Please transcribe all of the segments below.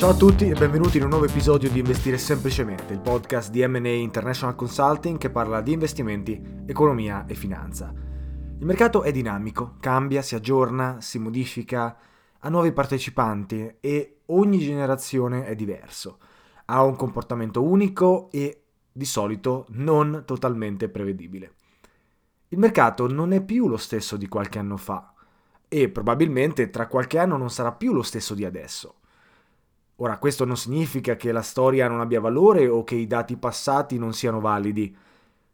Ciao a tutti e benvenuti in un nuovo episodio di Investire Semplicemente, il podcast di M&A International Consulting che parla di investimenti, economia e finanza. Il mercato è dinamico, cambia, si aggiorna, si modifica, ha nuovi partecipanti e ogni generazione è diverso. Ha un comportamento unico e di solito non totalmente prevedibile. Il mercato non è più lo stesso di qualche anno fa e probabilmente tra qualche anno non sarà più lo stesso di adesso. Ora, questo non significa che la storia non abbia valore o che i dati passati non siano validi.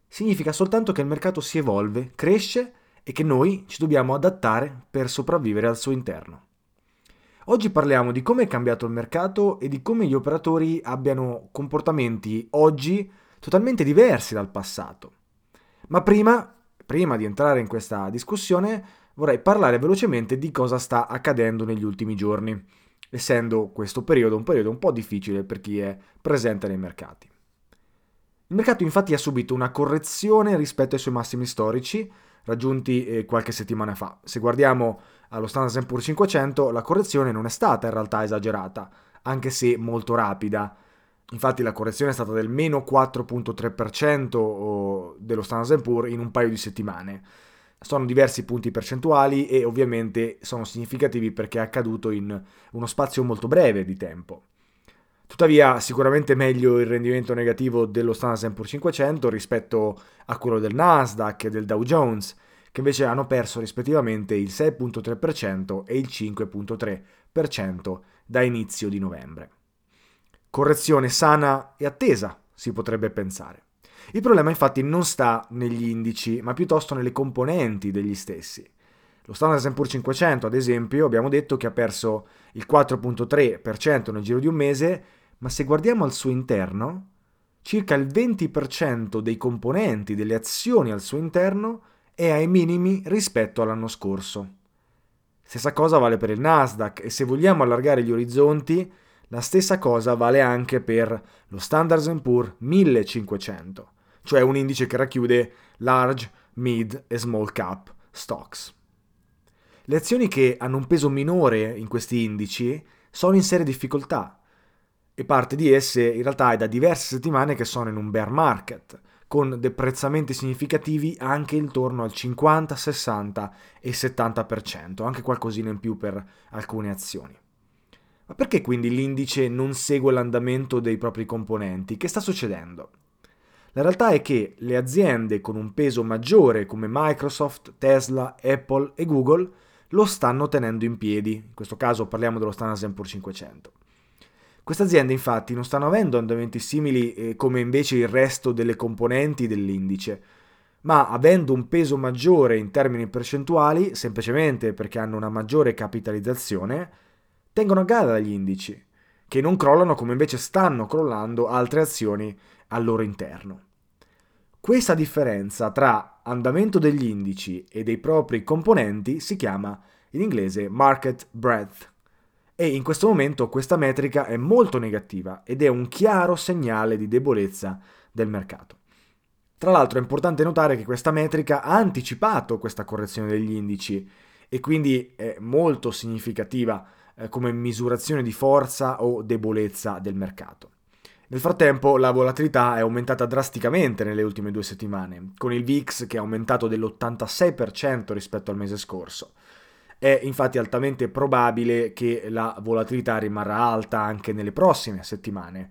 Significa soltanto che il mercato si evolve, cresce e che noi ci dobbiamo adattare per sopravvivere al suo interno. Oggi parliamo di come è cambiato il mercato e di come gli operatori abbiano comportamenti oggi totalmente diversi dal passato. Ma prima, prima di entrare in questa discussione, vorrei parlare velocemente di cosa sta accadendo negli ultimi giorni essendo questo periodo un periodo un po' difficile per chi è presente nei mercati. Il mercato infatti ha subito una correzione rispetto ai suoi massimi storici raggiunti eh, qualche settimana fa. Se guardiamo allo Standard Poor's 500 la correzione non è stata in realtà esagerata, anche se molto rapida. Infatti la correzione è stata del meno 4.3% dello Standard Poor's in un paio di settimane sono diversi punti percentuali e ovviamente sono significativi perché è accaduto in uno spazio molto breve di tempo. Tuttavia, sicuramente meglio il rendimento negativo dello Standard Poor's 500 rispetto a quello del Nasdaq e del Dow Jones, che invece hanno perso rispettivamente il 6.3% e il 5.3% da inizio di novembre. Correzione sana e attesa, si potrebbe pensare. Il problema infatti non sta negli indici, ma piuttosto nelle componenti degli stessi. Lo Standard Poor's 500, ad esempio, abbiamo detto che ha perso il 4.3% nel giro di un mese, ma se guardiamo al suo interno, circa il 20% dei componenti delle azioni al suo interno è ai minimi rispetto all'anno scorso. Stessa cosa vale per il Nasdaq e se vogliamo allargare gli orizzonti, la stessa cosa vale anche per lo Standard Poor's 1500 cioè un indice che racchiude large, mid e small cap stocks. Le azioni che hanno un peso minore in questi indici sono in serie difficoltà e parte di esse in realtà è da diverse settimane che sono in un bear market, con deprezzamenti significativi anche intorno al 50, 60 e 70%, anche qualcosina in più per alcune azioni. Ma perché quindi l'indice non segue l'andamento dei propri componenti? Che sta succedendo? La realtà è che le aziende con un peso maggiore come Microsoft, Tesla, Apple e Google lo stanno tenendo in piedi, in questo caso parliamo dello Standard Poor's 500. Queste aziende infatti non stanno avendo andamenti simili eh, come invece il resto delle componenti dell'indice, ma avendo un peso maggiore in termini percentuali, semplicemente perché hanno una maggiore capitalizzazione, tengono a gara gli indici, che non crollano come invece stanno crollando altre azioni al loro interno. Questa differenza tra andamento degli indici e dei propri componenti si chiama in inglese market breadth e in questo momento questa metrica è molto negativa ed è un chiaro segnale di debolezza del mercato. Tra l'altro è importante notare che questa metrica ha anticipato questa correzione degli indici e quindi è molto significativa eh, come misurazione di forza o debolezza del mercato. Nel frattempo la volatilità è aumentata drasticamente nelle ultime due settimane, con il VIX che è aumentato dell'86% rispetto al mese scorso. È infatti altamente probabile che la volatilità rimarrà alta anche nelle prossime settimane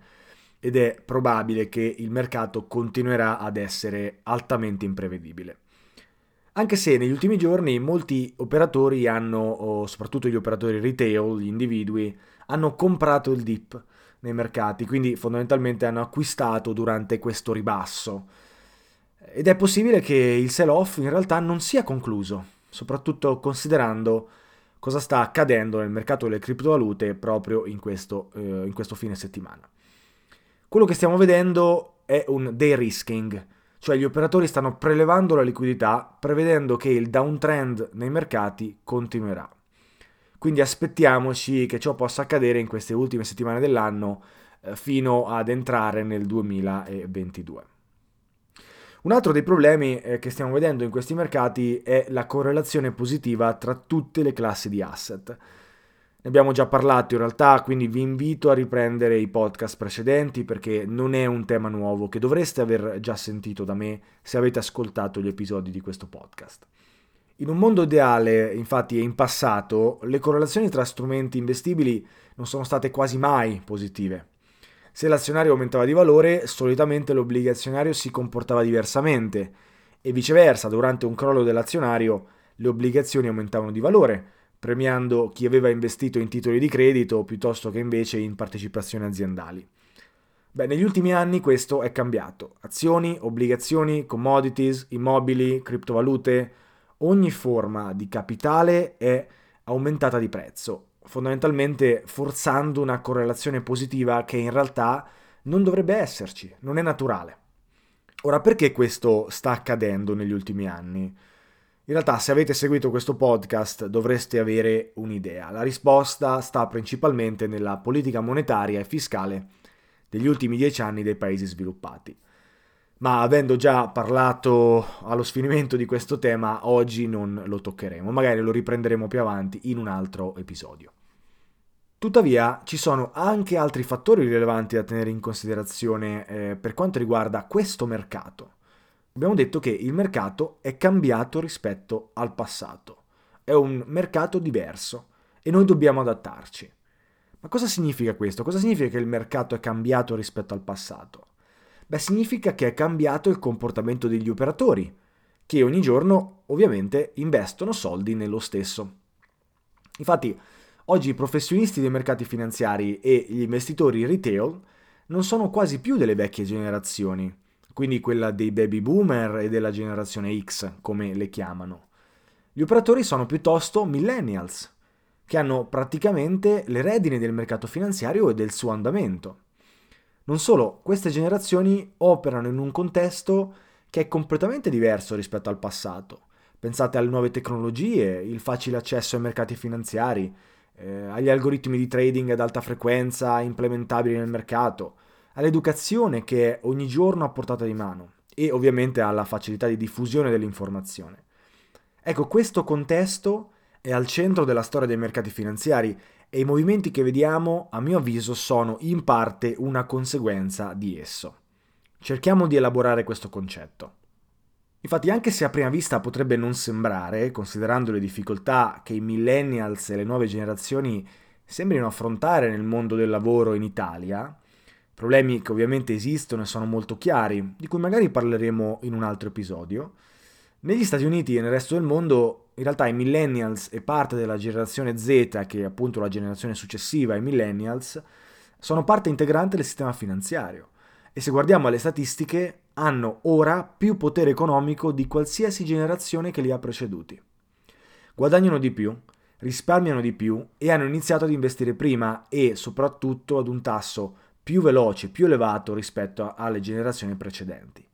ed è probabile che il mercato continuerà ad essere altamente imprevedibile. Anche se negli ultimi giorni molti operatori hanno, soprattutto gli operatori retail, gli individui, hanno comprato il dip nei mercati, quindi fondamentalmente hanno acquistato durante questo ribasso. Ed è possibile che il sell-off in realtà non sia concluso, soprattutto considerando cosa sta accadendo nel mercato delle criptovalute proprio in questo, eh, in questo fine settimana. Quello che stiamo vedendo è un de-risking, cioè gli operatori stanno prelevando la liquidità prevedendo che il downtrend nei mercati continuerà. Quindi aspettiamoci che ciò possa accadere in queste ultime settimane dell'anno eh, fino ad entrare nel 2022. Un altro dei problemi eh, che stiamo vedendo in questi mercati è la correlazione positiva tra tutte le classi di asset. Ne abbiamo già parlato in realtà, quindi vi invito a riprendere i podcast precedenti perché non è un tema nuovo che dovreste aver già sentito da me se avete ascoltato gli episodi di questo podcast. In un mondo ideale, infatti, e in passato, le correlazioni tra strumenti investibili non sono state quasi mai positive. Se l'azionario aumentava di valore, solitamente l'obbligazionario si comportava diversamente e viceversa, durante un crollo dell'azionario, le obbligazioni aumentavano di valore, premiando chi aveva investito in titoli di credito piuttosto che invece in partecipazioni aziendali. Beh, negli ultimi anni questo è cambiato. Azioni, obbligazioni, commodities, immobili, criptovalute, ogni forma di capitale è aumentata di prezzo fondamentalmente forzando una correlazione positiva che in realtà non dovrebbe esserci, non è naturale. Ora, perché questo sta accadendo negli ultimi anni? In realtà, se avete seguito questo podcast, dovreste avere un'idea. La risposta sta principalmente nella politica monetaria e fiscale degli ultimi dieci anni dei paesi sviluppati. Ma avendo già parlato allo sfinimento di questo tema, oggi non lo toccheremo, magari lo riprenderemo più avanti in un altro episodio. Tuttavia ci sono anche altri fattori rilevanti da tenere in considerazione eh, per quanto riguarda questo mercato. Abbiamo detto che il mercato è cambiato rispetto al passato, è un mercato diverso e noi dobbiamo adattarci. Ma cosa significa questo? Cosa significa che il mercato è cambiato rispetto al passato? Beh, significa che è cambiato il comportamento degli operatori, che ogni giorno ovviamente investono soldi nello stesso. Infatti, Oggi i professionisti dei mercati finanziari e gli investitori retail non sono quasi più delle vecchie generazioni, quindi quella dei baby boomer e della generazione X, come le chiamano. Gli operatori sono piuttosto millennials, che hanno praticamente le redini del mercato finanziario e del suo andamento. Non solo, queste generazioni operano in un contesto che è completamente diverso rispetto al passato. Pensate alle nuove tecnologie, il facile accesso ai mercati finanziari, eh, agli algoritmi di trading ad alta frequenza implementabili nel mercato, all'educazione che è ogni giorno a portata di mano e ovviamente alla facilità di diffusione dell'informazione. Ecco, questo contesto è al centro della storia dei mercati finanziari e i movimenti che vediamo, a mio avviso, sono in parte una conseguenza di esso. Cerchiamo di elaborare questo concetto. Infatti, anche se a prima vista potrebbe non sembrare, considerando le difficoltà che i millennials e le nuove generazioni sembrino affrontare nel mondo del lavoro in Italia, problemi che ovviamente esistono e sono molto chiari, di cui magari parleremo in un altro episodio, negli Stati Uniti e nel resto del mondo in realtà i millennials e parte della generazione Z, che è appunto la generazione successiva ai millennials, sono parte integrante del sistema finanziario e se guardiamo alle statistiche hanno ora più potere economico di qualsiasi generazione che li ha preceduti. Guadagnano di più, risparmiano di più e hanno iniziato ad investire prima e soprattutto ad un tasso più veloce, più elevato rispetto alle generazioni precedenti.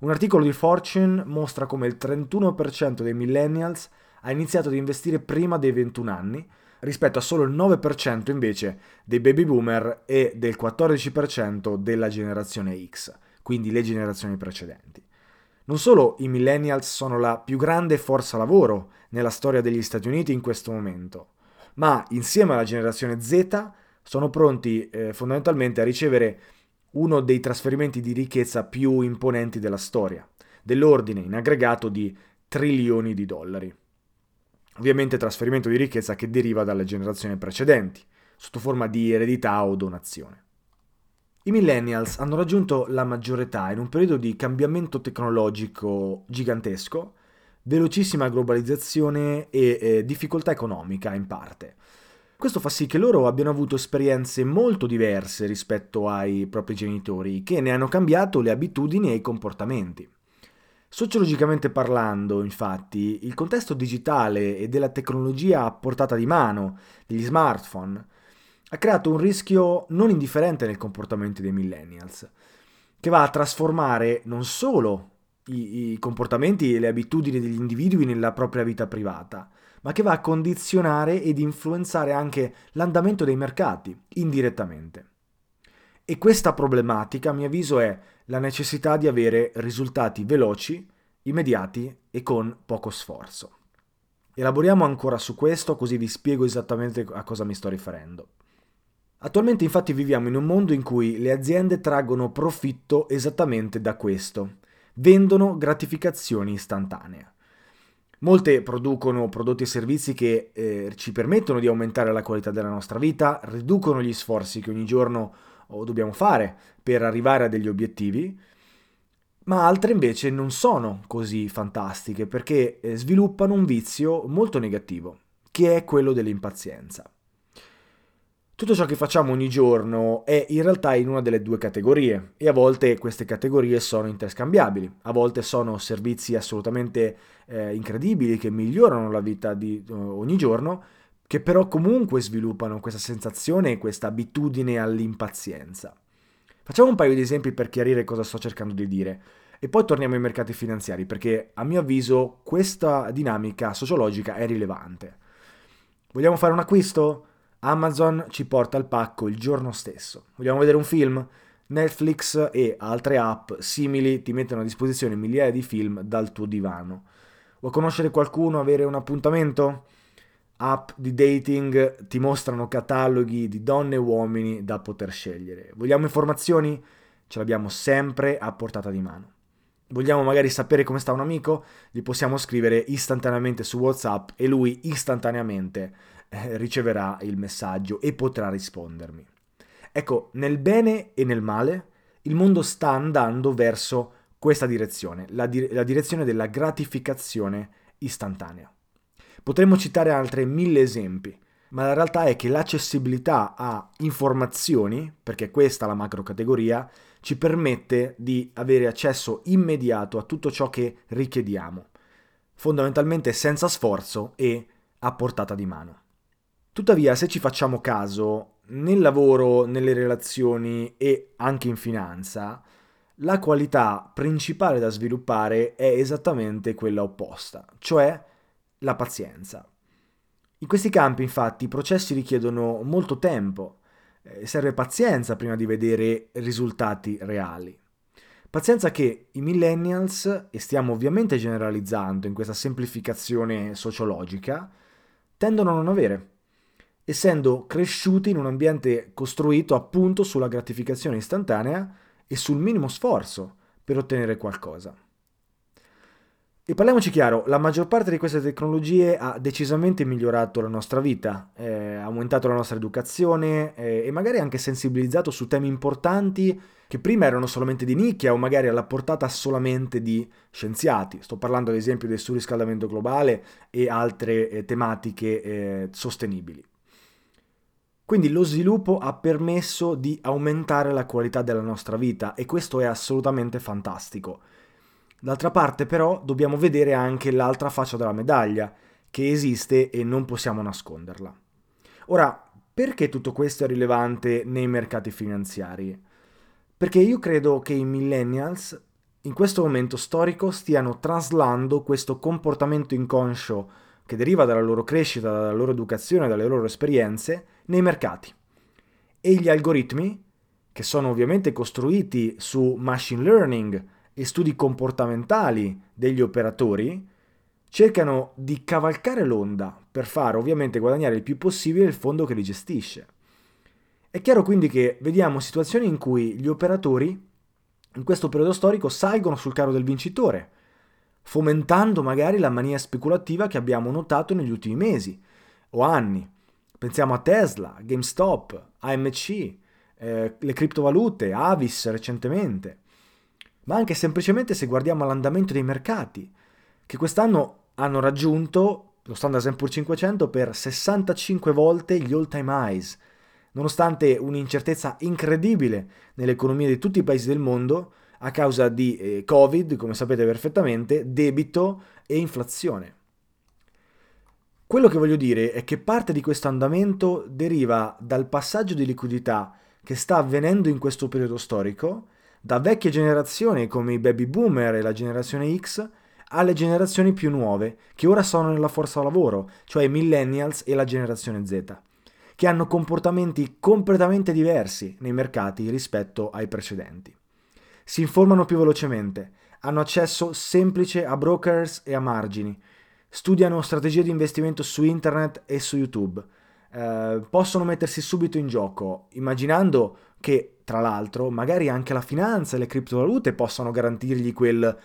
Un articolo di Fortune mostra come il 31% dei millennials ha iniziato ad investire prima dei 21 anni, rispetto a solo il 9% invece dei baby boomer e del 14% della generazione X, quindi le generazioni precedenti. Non solo i millennials sono la più grande forza lavoro nella storia degli Stati Uniti in questo momento, ma insieme alla generazione Z sono pronti eh, fondamentalmente a ricevere uno dei trasferimenti di ricchezza più imponenti della storia, dell'ordine in aggregato di trilioni di dollari. Ovviamente trasferimento di ricchezza che deriva dalle generazioni precedenti, sotto forma di eredità o donazione. I millennials hanno raggiunto la maggiore età in un periodo di cambiamento tecnologico gigantesco, velocissima globalizzazione e eh, difficoltà economica in parte. Questo fa sì che loro abbiano avuto esperienze molto diverse rispetto ai propri genitori, che ne hanno cambiato le abitudini e i comportamenti. Sociologicamente parlando, infatti, il contesto digitale e della tecnologia a portata di mano, degli smartphone, ha creato un rischio non indifferente nel comportamento dei millennials, che va a trasformare non solo i, i comportamenti e le abitudini degli individui nella propria vita privata, ma che va a condizionare ed influenzare anche l'andamento dei mercati indirettamente. E questa problematica, a mio avviso, è la necessità di avere risultati veloci, immediati e con poco sforzo. Elaboriamo ancora su questo così vi spiego esattamente a cosa mi sto riferendo. Attualmente infatti viviamo in un mondo in cui le aziende traggono profitto esattamente da questo, vendono gratificazioni istantanee. Molte producono prodotti e servizi che eh, ci permettono di aumentare la qualità della nostra vita, riducono gli sforzi che ogni giorno oh, dobbiamo fare per arrivare a degli obiettivi, ma altre invece non sono così fantastiche perché eh, sviluppano un vizio molto negativo, che è quello dell'impazienza. Tutto ciò che facciamo ogni giorno è in realtà in una delle due categorie e a volte queste categorie sono interscambiabili, a volte sono servizi assolutamente eh, incredibili che migliorano la vita di uh, ogni giorno, che però comunque sviluppano questa sensazione e questa abitudine all'impazienza. Facciamo un paio di esempi per chiarire cosa sto cercando di dire e poi torniamo ai mercati finanziari perché a mio avviso questa dinamica sociologica è rilevante. Vogliamo fare un acquisto? Amazon ci porta il pacco il giorno stesso. Vogliamo vedere un film? Netflix e altre app simili ti mettono a disposizione migliaia di film dal tuo divano. Vuoi conoscere qualcuno, avere un appuntamento? App di dating ti mostrano cataloghi di donne e uomini da poter scegliere. Vogliamo informazioni? Ce l'abbiamo sempre a portata di mano. Vogliamo magari sapere come sta un amico? Gli possiamo scrivere istantaneamente su WhatsApp e lui istantaneamente eh, riceverà il messaggio e potrà rispondermi. Ecco, nel bene e nel male, il mondo sta andando verso questa direzione, la, di- la direzione della gratificazione istantanea. Potremmo citare altri mille esempi, ma la realtà è che l'accessibilità a informazioni, perché questa è la macro categoria, ci permette di avere accesso immediato a tutto ciò che richiediamo, fondamentalmente senza sforzo e a portata di mano. Tuttavia, se ci facciamo caso, nel lavoro, nelle relazioni e anche in finanza, la qualità principale da sviluppare è esattamente quella opposta, cioè la pazienza. In questi campi, infatti, i processi richiedono molto tempo, eh, serve pazienza prima di vedere risultati reali. Pazienza che i millennials, e stiamo ovviamente generalizzando in questa semplificazione sociologica, tendono a non avere, essendo cresciuti in un ambiente costruito appunto sulla gratificazione istantanea e sul minimo sforzo per ottenere qualcosa. E parliamoci chiaro, la maggior parte di queste tecnologie ha decisamente migliorato la nostra vita, eh, aumentato la nostra educazione eh, e magari anche sensibilizzato su temi importanti che prima erano solamente di nicchia o magari alla portata solamente di scienziati. Sto parlando ad esempio del surriscaldamento globale e altre eh, tematiche eh, sostenibili. Quindi lo sviluppo ha permesso di aumentare la qualità della nostra vita e questo è assolutamente fantastico. D'altra parte però dobbiamo vedere anche l'altra faccia della medaglia, che esiste e non possiamo nasconderla. Ora, perché tutto questo è rilevante nei mercati finanziari? Perché io credo che i millennials in questo momento storico stiano traslando questo comportamento inconscio che deriva dalla loro crescita, dalla loro educazione, dalle loro esperienze, nei mercati. E gli algoritmi, che sono ovviamente costruiti su machine learning e studi comportamentali degli operatori, cercano di cavalcare l'onda per fare ovviamente guadagnare il più possibile il fondo che li gestisce. È chiaro quindi che vediamo situazioni in cui gli operatori in questo periodo storico salgono sul carro del vincitore, fomentando magari la mania speculativa che abbiamo notato negli ultimi mesi o anni. Pensiamo a Tesla, GameStop, AMC, eh, le criptovalute, Avis recentemente, ma anche semplicemente se guardiamo all'andamento dei mercati, che quest'anno hanno raggiunto lo Standard Poor's 500 per 65 volte gli all-time highs, nonostante un'incertezza incredibile nelle economie di tutti i paesi del mondo a causa di eh, Covid, come sapete perfettamente, debito e inflazione. Quello che voglio dire è che parte di questo andamento deriva dal passaggio di liquidità che sta avvenendo in questo periodo storico, da vecchie generazioni come i baby boomer e la generazione X, alle generazioni più nuove, che ora sono nella forza lavoro, cioè i millennials e la generazione Z, che hanno comportamenti completamente diversi nei mercati rispetto ai precedenti si informano più velocemente, hanno accesso semplice a brokers e a margini, studiano strategie di investimento su internet e su YouTube, eh, possono mettersi subito in gioco, immaginando che, tra l'altro, magari anche la finanza e le criptovalute possano garantirgli quel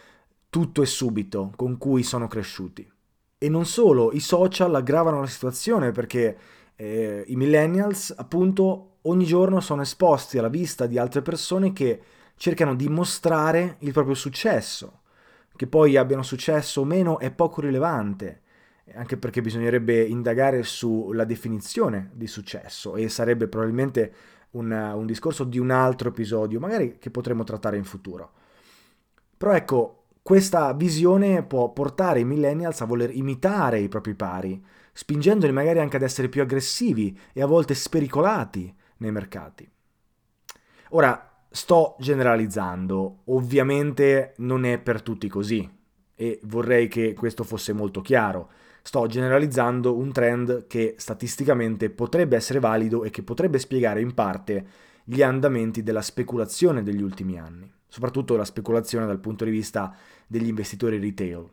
tutto e subito con cui sono cresciuti. E non solo, i social aggravano la situazione perché eh, i millennials, appunto, ogni giorno sono esposti alla vista di altre persone che cercano di mostrare il proprio successo. Che poi abbiano successo o meno è poco rilevante, anche perché bisognerebbe indagare sulla definizione di successo e sarebbe probabilmente un, un discorso di un altro episodio, magari che potremo trattare in futuro. Però ecco, questa visione può portare i millennials a voler imitare i propri pari, spingendoli magari anche ad essere più aggressivi e a volte spericolati nei mercati. Ora, Sto generalizzando, ovviamente non è per tutti così e vorrei che questo fosse molto chiaro. Sto generalizzando un trend che statisticamente potrebbe essere valido e che potrebbe spiegare in parte gli andamenti della speculazione degli ultimi anni, soprattutto la speculazione dal punto di vista degli investitori retail.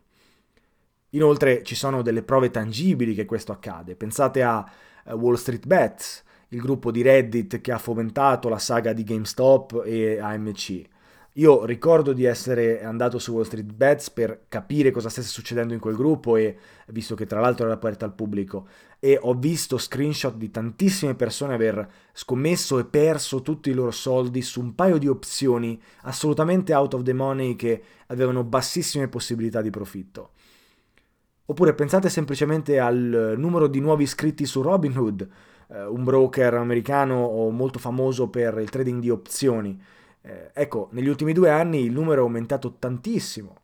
Inoltre ci sono delle prove tangibili che questo accade. Pensate a eh, Wall Street Bets, il gruppo di Reddit che ha fomentato la saga di GameStop e AMC. Io ricordo di essere andato su Wall Street Bets per capire cosa stesse succedendo in quel gruppo e visto che tra l'altro era aperto al pubblico e ho visto screenshot di tantissime persone aver scommesso e perso tutti i loro soldi su un paio di opzioni assolutamente out of the money che avevano bassissime possibilità di profitto. Oppure pensate semplicemente al numero di nuovi iscritti su Robinhood eh, un broker americano molto famoso per il trading di opzioni. Eh, ecco, negli ultimi due anni il numero è aumentato tantissimo.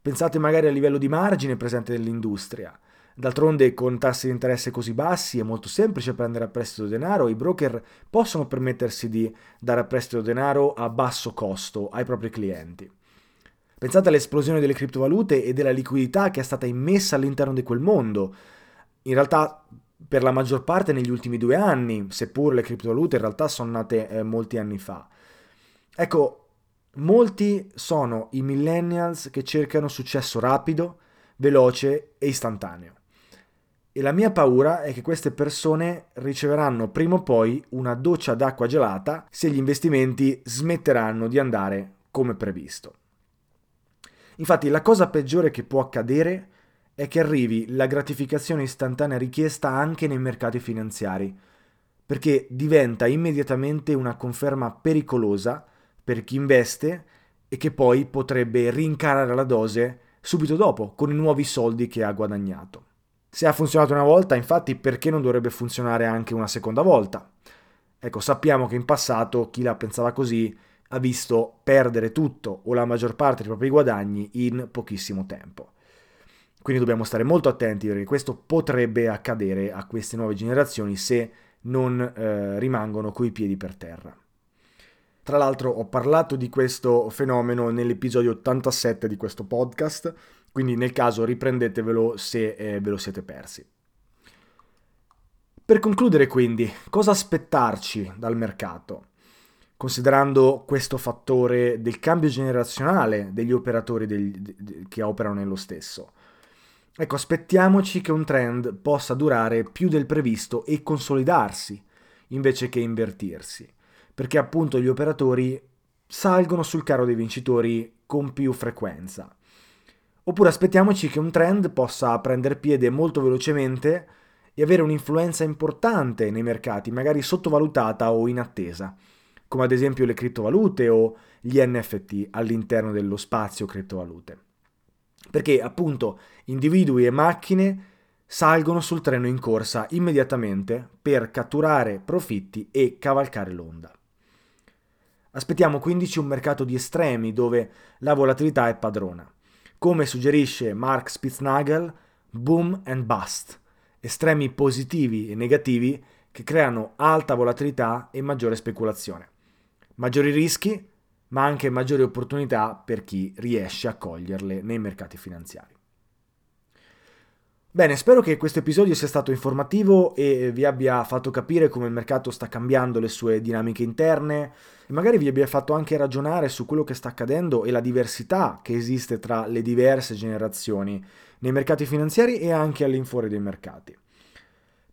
Pensate magari al livello di margine presente nell'industria. D'altronde, con tassi di interesse così bassi è molto semplice prendere a prestito denaro, i broker possono permettersi di dare a prestito denaro a basso costo ai propri clienti. Pensate all'esplosione delle criptovalute e della liquidità che è stata immessa all'interno di quel mondo. In realtà per la maggior parte negli ultimi due anni, seppur le criptovalute in realtà sono nate eh, molti anni fa. Ecco, Molti sono i millennials che cercano successo rapido, veloce e istantaneo. E la mia paura è che queste persone riceveranno prima o poi una doccia d'acqua gelata se gli investimenti smetteranno di andare come previsto. Infatti la cosa peggiore che può accadere è che arrivi la gratificazione istantanea richiesta anche nei mercati finanziari, perché diventa immediatamente una conferma pericolosa per chi investe e che poi potrebbe rincarare la dose subito dopo con i nuovi soldi che ha guadagnato. Se ha funzionato una volta, infatti, perché non dovrebbe funzionare anche una seconda volta? Ecco, sappiamo che in passato chi la pensava così ha visto perdere tutto o la maggior parte dei propri guadagni in pochissimo tempo. Quindi dobbiamo stare molto attenti perché questo potrebbe accadere a queste nuove generazioni se non eh, rimangono coi piedi per terra. Tra l'altro ho parlato di questo fenomeno nell'episodio 87 di questo podcast, quindi nel caso riprendetevelo se eh, ve lo siete persi. Per concludere quindi, cosa aspettarci dal mercato? Considerando questo fattore del cambio generazionale degli operatori del, de, che operano nello stesso. Ecco, aspettiamoci che un trend possa durare più del previsto e consolidarsi invece che invertirsi, perché appunto gli operatori salgono sul carro dei vincitori con più frequenza. Oppure aspettiamoci che un trend possa prendere piede molto velocemente e avere un'influenza importante nei mercati, magari sottovalutata o inattesa, come ad esempio le criptovalute o gli NFT all'interno dello spazio criptovalute perché appunto individui e macchine salgono sul treno in corsa immediatamente per catturare profitti e cavalcare l'onda. Aspettiamo quindi un mercato di estremi dove la volatilità è padrona. Come suggerisce Mark Spitznagel, boom and bust, estremi positivi e negativi che creano alta volatilità e maggiore speculazione. Maggiori rischi, ma anche maggiori opportunità per chi riesce a coglierle nei mercati finanziari. Bene, spero che questo episodio sia stato informativo e vi abbia fatto capire come il mercato sta cambiando le sue dinamiche interne e magari vi abbia fatto anche ragionare su quello che sta accadendo e la diversità che esiste tra le diverse generazioni nei mercati finanziari e anche all'infuori dei mercati.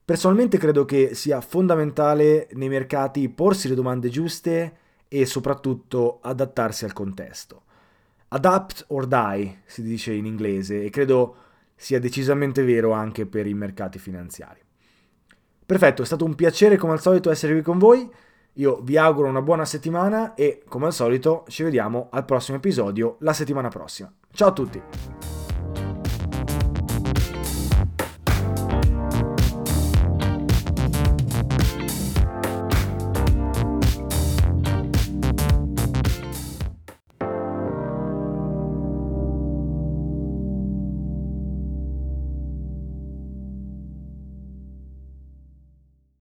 Personalmente credo che sia fondamentale nei mercati porsi le domande giuste e soprattutto adattarsi al contesto. Adapt or die, si dice in inglese, e credo sia decisamente vero anche per i mercati finanziari. Perfetto, è stato un piacere come al solito essere qui con voi. Io vi auguro una buona settimana e come al solito ci vediamo al prossimo episodio la settimana prossima. Ciao a tutti!